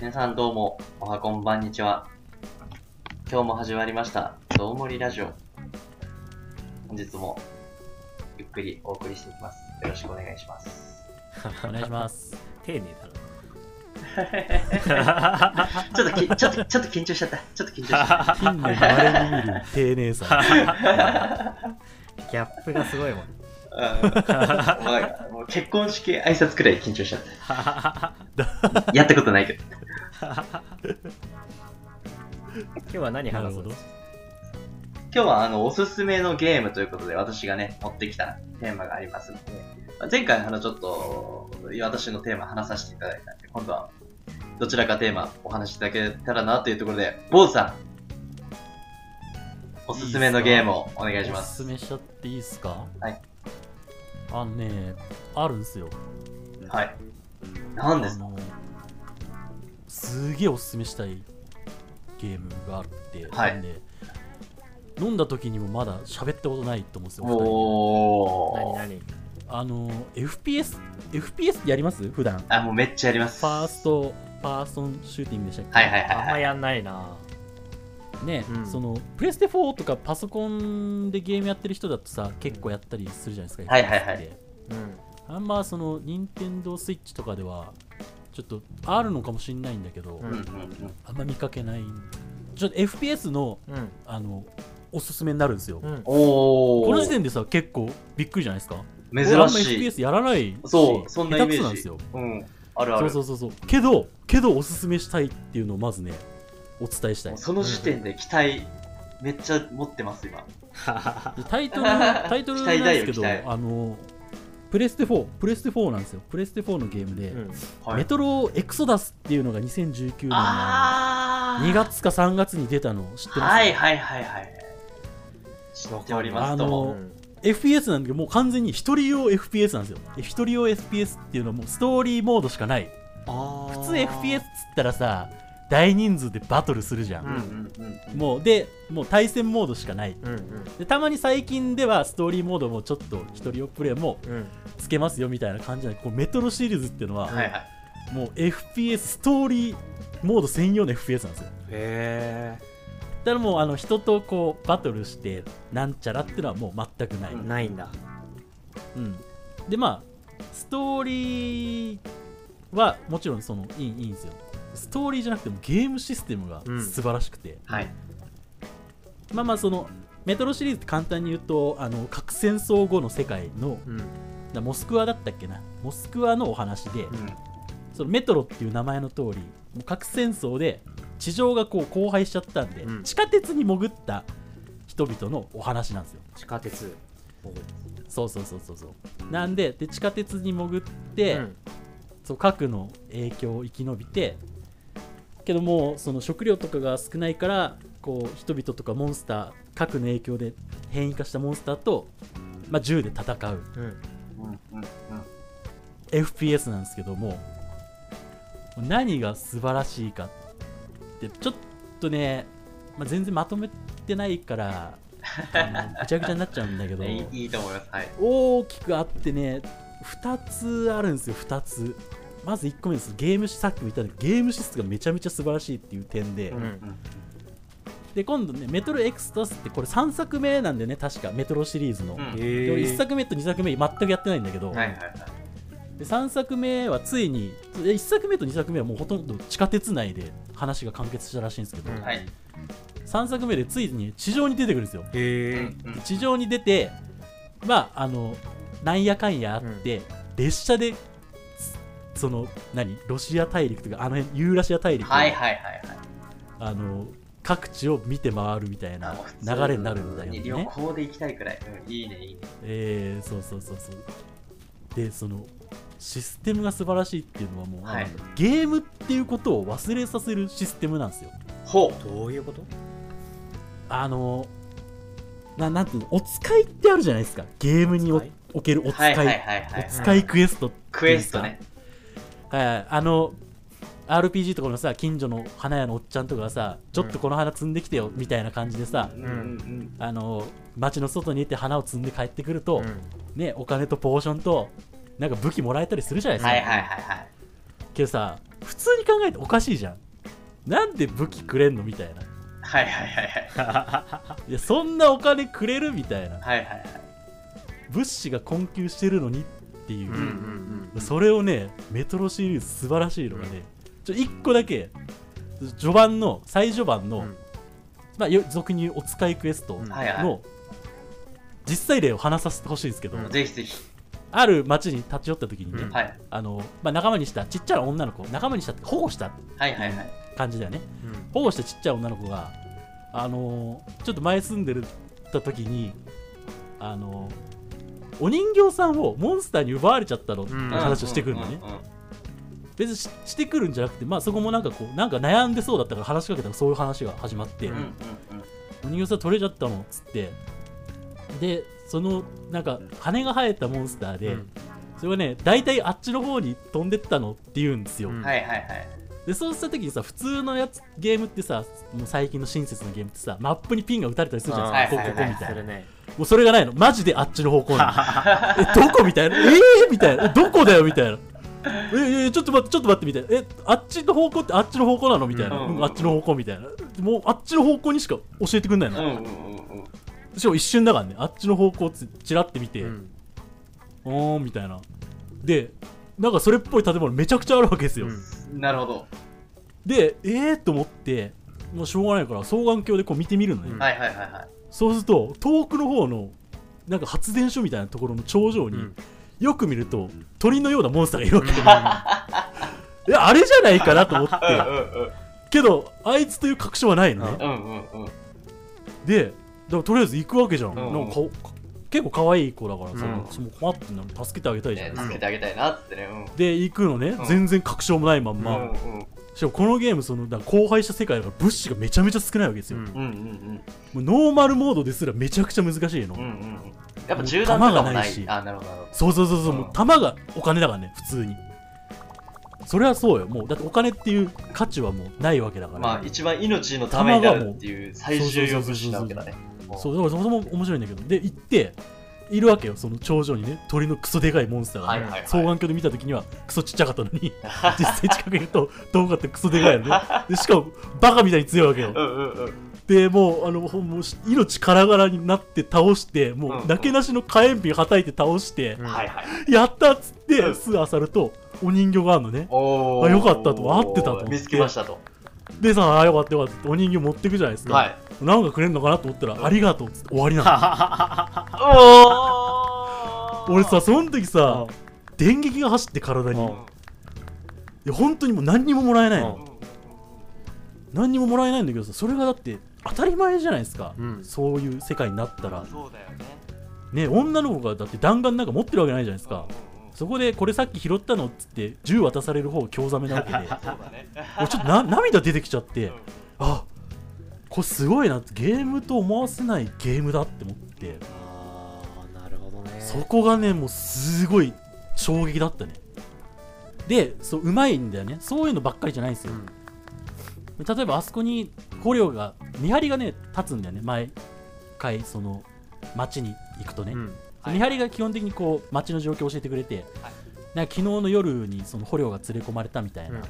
皆さんどうも、おはこんばんにちは。今日も始まりました、どうもりラジオ。本日も、ゆっくりお送りしていきます。よろしくお願いします。お願いします。丁寧だな。ちょっとき、ちょっと、ちょっと緊張しちゃった。ちょっと緊張しちゃった。近年稀に見る丁寧さ。ギャップがすごいもん。もう結婚式挨拶くらい緊張しちゃった。やったことないけど。今日は何話す？の。今日はあの、おすすめのゲームということで、私がね、持ってきたテーマがありますので、まあ前回あの、ちょっと、私のテーマ話させていただいたんで、今度は、どちらかテーマお話しいただけたらなというところで、坊主さん、おすすめのゲームをお願いしまおすすす。めしちゃっていいですか？はい。あのね、あるんすよ。はい。何ですか？あのすげえおすすめしたいゲームがあって、はいなんで飲んだ時にもまだ喋ったことないと思うんですよ。お二人おー。何何あの、FPS、FPS やります？普段。あ、もうめっちゃやります。 first person shooting でしたっけ？はいはいはいはい。あんまやんないな。ね、うんそのプレステ4とかパソコンでゲームやってる人だとさ結構やったりするじゃないですか、はいはいはいうん。あんまその任天堂スイッチとかではちょっとあるのかもしれないんだけど、うんうんうんうん。あんま見かけないちょっと FPS のうん。あのおすすめになるんですよ。この時点でさ結構びっくりじゃないですか？珍俺あんましい。FPS やらないしそう、そんなイメージ。下手くそなんですようん。あるある。そうそうそうそうけどけどおすすめしたいっていうのをまずねお伝えしたいその時点で期待、めっちゃ持ってます、今。でタイトル タイトルなんですけどあのプレステ4プレステ4なんですよ。プレステ4のゲームで、うん。はい。メトロエクソダスっていうのが2019年のあー。2月か3月に出たの知ってます、はいはいはいはい。知っておりますとあも。の FPS なんだけどもう完全に一人用 FPS なんですよ。で一人用 FPS っていうのはもうストーリーモードしかない。あ普通 FPS っつったらさ大人数でバトルするじゃん、うんうんうん。もうでもう対戦モードしかないうんうん。でたまに最近ではストーリーモードもちょっと一人用プレイもうん。つけますよみたいな感じでこうメトロシリーズっていうのは、はいはい。もう FPS ストーリーモード専用の FPS なんですよへだからもうあの人とこうバトルしてなんちゃらっていうのはもう全くない、え。うんないんだ。でまあストーリーはもちろんそのいいいいんですよストーリーじゃなくてもゲームシステムがうん素晴らしくて、はい。まあまあそのメトロシリーズって簡単に言うとあの核戦争後の世界のうん。だモスクワだったっけなモスクワのお話で、うん。そのメトロっていう名前の通りもう核戦争で地上がこう荒廃しちゃったんで、うん地下鉄に潜った人々のお話なんですよ地下鉄。そうそうそうそうそうなんでで地下鉄に潜って、うんそう核の影響を生き延びてけどもうその食料とかが少ないからこう人々とかモンスター核の影響で変異化したモンスターと、まあ、銃で戦う。FPS なんですけども何が素晴らしいかってちょっとね、まあ、全然まとめてないからぐちゃぐちゃになっちゃうんだけど いいと思います。はい。大きくあってね2つあるんですよ2つまず1個目です。ゲームシさっきも言ったんだけどゲームシステムがめちゃめちゃ素晴らしいっていう点で、うん。うんで今度ねメトロエクスタスってこれ3作目なんでね確かメトロシリーズの、うん。で俺1作目と2作目全くやってないんだけど、はいはいはい。で3作目はついに1作目と2作目はもうほとんど地下鉄内で話が完結したらしいんですけど、うん。はい。3作目でついに地上に出てくるんですよ。地上に出てまああのなんやかんやあって、列車でその何？ロシア大陸とかあの辺ユーラシア大陸のはいはいはいはい。あの各地を見て回るみたいな流れになるんだよ旅ね。行で行きたいくらい。うんいいねいいね。えー、そうそうそうそう。で、そのシステムが素晴らしいっていうのはもう、はいあのゲームっていうことを忘れさせるシステムなんですよ。ほう。どういうこと？あのななんていうの？お使いってあるじゃないですか。ゲームにおけるお使。はいいはいはいはい。お使いクエストクエストね。はい、あの RPG とかのさ近所の花屋のおっちゃんとかがさちょっとこの花摘んできてよみたいな感じでさ、うん。うんあの街の外にいて花を摘んで帰ってくると、うん。ねお金とポーションとなんか武器もらえたりするじゃないですか、はいはいはいはい。けどさ普通に考えておかしいじゃん。なんで武器くれんのみたいな。はいはいはいはい。いやそんなお金くれるみたいな。はいはいはい。物資が困窮してるのにっていう、うんうんうんそれをねメトロシリーズ素晴らしいのがね、ちょ1個だけ序盤の最序盤の、うん。まあ、よ俗に言うお使いクエストうん。はいはい。の実際例を話させてほしいんですけど、うん。ぜひぜひ。ある町に立ち寄った時にね、うん。はい。あのまあ、仲間にしたちっちゃな女の子仲間にしたって保護したはいはいはい。感じだよね。うん。保護したちっちゃい女の子があのーちょっと前住んでるた時にあのーお人形さんをモンスターに奪われちゃったのってうん。話をしてくるのね、うんうんうん別にししてくるんじゃなくて、まあ、そこもなんかこうなんか悩んでそうだったから話しかけたらそういう話が始まって、うんうんお人形さん取れちゃったのっつって。でそのなんか羽が生えたモンスターで、うん。それはね大体あっちの方に飛んでったのって言うんですよ、うん。うんはいはいはい。でそうした時にさ普通のやつゲームってさもう最近の親切なゲームってさマップにピンが打たれたりするじゃないですか、はいはいはいここここみたいな、ねもうそれがないの。マジであっちの方向なの。えどこみたいな。えー、みたいな。えどこだよみたいな。ええちょっと待ってちょっと待ってみたいな。えあっちの方向ってあっちの方向なのみたいな、うんうん。あっちの方向みたいな。もうあっちの方向にしか教えてくんないの、うんうんうんうん。しかも一瞬だからね。あっちの方向ってチラって見て、うん。おーんみたいな。でなんかそれっぽい建物めちゃくちゃあるわけですよ、うん。なるほど。でえーと思ってもうしょうがないから双眼鏡でこう見てみるのね、うん。はいはいはいはいそうすると遠くの方のなんか発電所みたいなところの頂上に、うん。よく見ると鳥のようなモンスターがいるわけ。いやあれじゃないかなと思って。うんうんけどあいつという確証はないのね、うんうんうんでとりあえず行くわけじゃん,、うんなんか顔結構可愛い子だからさ、うん。私も困ってんの助けてあげたいじゃないですか、ね助けてあげたいなってねうん。で行くのね、うん。全然確証もないまんま、うんうんしかもこのゲームそのだ荒廃した世界だから物資がめちゃめちゃ少ないわけですよ、うん。うんうんもうノーマルモードですらめちゃくちゃ難しいの、うんうんうん。やっぱ銃弾とかもなないいしあなるほど。そうそうそうそう、うん。もう弾がお金だからね普通に。それはそうよ。もうだってお金っていう価値はもうないわけだから、どまあ一番命のためになるっていう最重要物資なわけだね。そうだからそもそも面白いんだけど。で行っているわけよその頂上にね。鳥のクソでかいモンスターが、ね。はいはいはい。双眼鏡で見た時にはクソちっちゃかったのに。実際近くにいると遠かったクソでかいのね。でしかもバカみたいに強いわけよ。うんうんうん。でもうあのもう命からがらになって倒してもうんうなけなしの火炎瓶はたいて倒して、うん。やったっつって、うん。すぐ漁るとお人形があるのね。おあよかったと。合ってたと。見つけましたと。でさあよかったよかった。お人形持ってくじゃないですか、はい。なんかくれんのかなと思ったら、ありがとうっつって終わりな おの俺さその時さ電撃が走って体に、うん。いや本当にもう何にももらえないの、うん。何にももらえないんだけどさそれがだって当たり前じゃないですか、うん。そういう世界になったら。そうだよね。ね女の子がだって弾丸なんか持ってるわけないじゃないですか、そこでこれさっき拾ったのっつって銃渡される方興ざめなわけで。そうだね。俺ちょっとな涙出てきちゃってあこれすごいなゲームと思わせないゲームだって思ってそこがねもうすごい衝撃だったね。でそううまいんだよね。そういうのばっかりじゃないんですよ、うん。例えばあそこに捕虜が見張りがね立つんだよね。毎回その町に行くとね、うん。はい見張りが基本的にこう町の状況を教えてくれて、なんか昨日の夜にその捕虜が連れ込まれたみたいな、うん。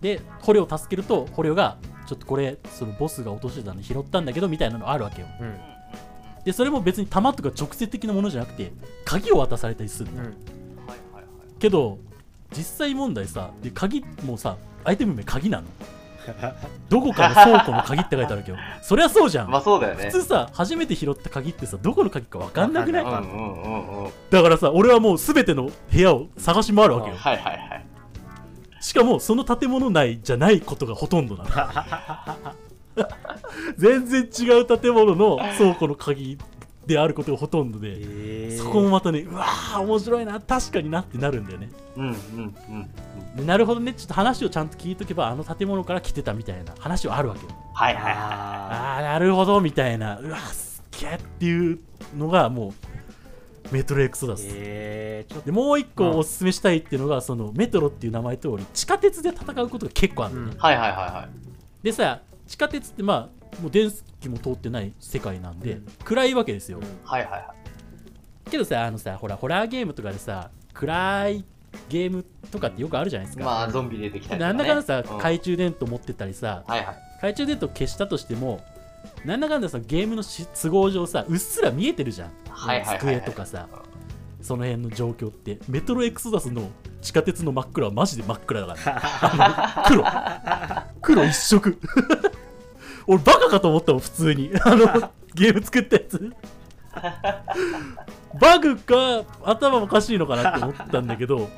で捕虜を助けると捕虜がちょっとこれそのボスが落としてたの拾ったんだけどみたいなのあるわけよ。うんでそれも別に弾とか直接的なものじゃなくて鍵を渡されたりするの、うん。はいはいはいけど実際問題さで鍵もさアイテム名鍵なの。どこかの倉庫の鍵って書いてあるけどそりゃそうじゃん、まあそうだよね。普通さ初めて拾った鍵ってさどこの鍵か分かんなくない？わかうんうんうんうん。だからさ俺はもう全ての部屋を探し回るわけよ。はいはいはい。しかもその建物内じゃないことがほとんどなの 全然違う建物の倉庫の鍵であることがほとんどで、えそこもまたねうわー面白いな確かになってなるんだよね。うんうんうんでなるほどねちょっと話をちゃんと聞いとけばあの建物から来てたみたいな話はあるわけよ。はいはいはあああなるほどみたいなうわすっげえっていうのがもうメトロエクソダース、えーでもう一うん個おすすめしたいっていうのがそのメトロっていう名前通り地下鉄で戦うことが結構あるのね、うん。いはいはいはい。でさ地下鉄ってまあもう電気も通ってない世界なんで、うん。暗いわけですよ、とはいはいはいけどさあのさほらホラーゲームとかでさ暗いゲームとかってよくあるじゃないですか、まあ、ゾンビ出てきたりとか、ね。なんだかんださ、うん。懐中電灯持ってたりさはいはい。懐中電灯消したとしてもなんだかんださゲームのし都合上さうっすら見えてるじゃん、はいはい机とかさその辺の状況って。メトロエクソダスの地下鉄の真っ暗はマジで真っ暗だから、黒。黒一色俺バカかと思ったもん普通に。あのゲーム作ったやつ。バグか頭おかしいのかなって思ったんだけど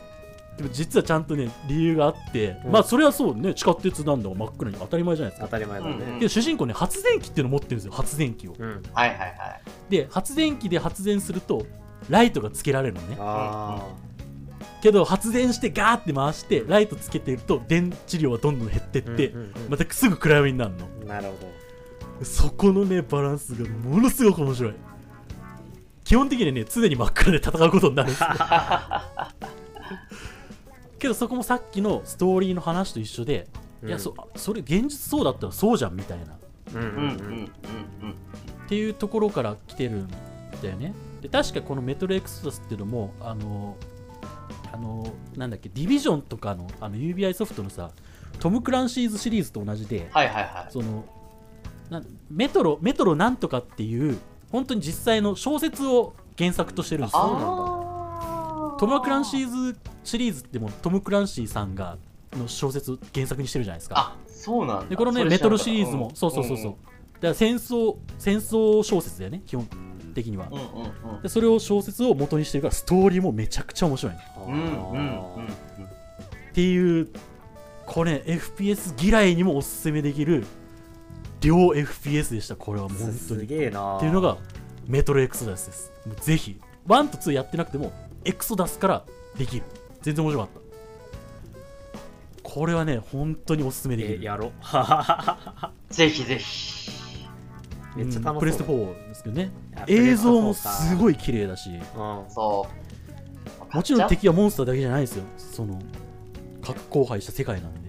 でも実はちゃんとね理由があって、うん。まあそれはそうね地下鉄なんだ真っ暗に。当たり前じゃないですか。当たり前だね。うんけど主人公ね発電機っていうの持ってるんですよ発電機を。うん。はいはいはい。で発電機で発電するとライトがつけられるのね。あけど発電してガーって回してライトつけてると電池量はどんどん減ってっあて、うんうんうん。またすぐ暗闇になるの。なるほそこのねバランスがものすごく面白い。基本的にね常に真っ暗で戦うことになるんですよ。けどそこもさっきのストーリーの話と一緒で、どいやそそれ現実そうだったらそうじゃんみたいな。うんうんうんうん。うんうん。っていうところから来てるんだよね。で確かこのメトロエクソダスっていうのもあのあのなんだっけディビジョンとかのあの UBI ソフトのさトム・クランシーズシリーズと同じではいはいはい。そのなんメトロメトロなんとかっていう本当に実際の小説を原作としてるんですよ。そうなんだあー。トム・クランシーズシリーズってもうトム・クランシーさんがの小説を原作にしてるじゃないですか。あ、そうなんだ。でこのねメトロシリーズも、ん。そうそうそうそう、だから戦争戦争小説だよね基本的には、うんうんうん。でそれを小説を元にしてるからストーリーもめちゃくちゃ面白い、ね、うんうんうんうんっていうこれ FPS 嫌いにもおすすめできる両 FPS でした。これはもう本当すに。っげえな。ていうのがメトロエクソダスです。ぜひ。1と2やってなくてもエクソダスからできる。全然面白かった。これはね本当におすすめできる。えやろ ぜひぜひ。めっちゃ楽しプレステ4ですけどね。や映像もすごいい綺麗だし。そう。もちろん敵はモンスターだけじゃないですよ。その核荒廃した世界なんで。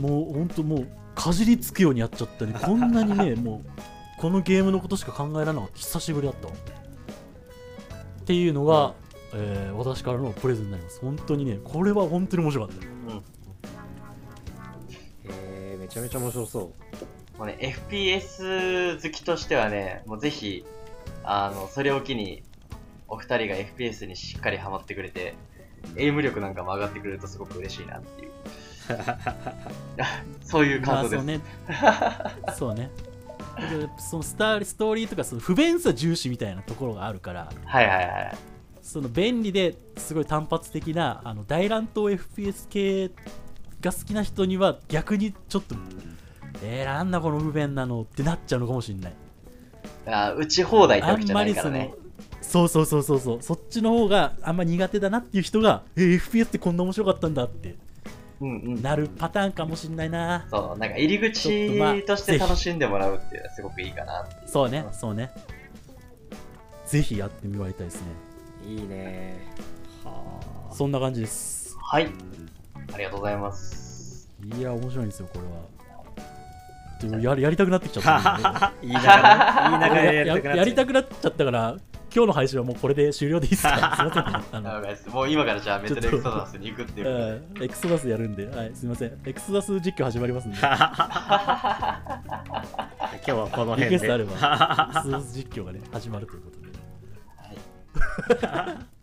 もう本当もうかじりつくようにやっちゃったりこんなにね もうこのゲームのことしか考えられなかった。久しぶりだったわ。っていうのが、えー私からのプレゼンになります。本当にねこれは本当に面白かった。ううん。えーめちゃめちゃ面白そもうね、FPS 好きとしてはね、もうぜひ、あの、それを機に、お二人が FPS にしっかりハマってくれて、エイム力なんかも上がってくれるとすごく嬉しいなっていう。そういうまあ感想です。ねそうね そのスターストーリーとかその不便さ重視みたいなところがあるからはいはいはい。その便利ですごい単発的なあの大乱闘 FPS 系が好きな人には逆にちょっとえー、なんだこの不便なのってなっちゃうのかもしれない。あ打ち放題ってあんわけじゃまりそのないからね。そうそうそうそうそう。そっちの方があんま苦手だなっていう人がえー FPS ってこんな面白かったんだって。うんうん。なるパターンかもしれないな。そう、なんか入り口として楽しんでもらうっていうのはすごくいいかな。そうねそうね。ぜひやってみられたいですね。ういいね。はあ。そんな感じです。はい。ありがとうございます。いや面白いんですよこれはでもやりやりたくなってきちゃったんで 言い いながらやりたくなっちゃったから今日の配信はもうこれで終了でいいです。かすいません。ねああのもう今からじゃあメトロエクソダスに行くっていうことで。うん。エクソダスやるんで、はい、すみません。エクソダス実況始まりますんで、今日はこの辺で。リクエストあれば、エクソダス実況がね、始まるということで。はい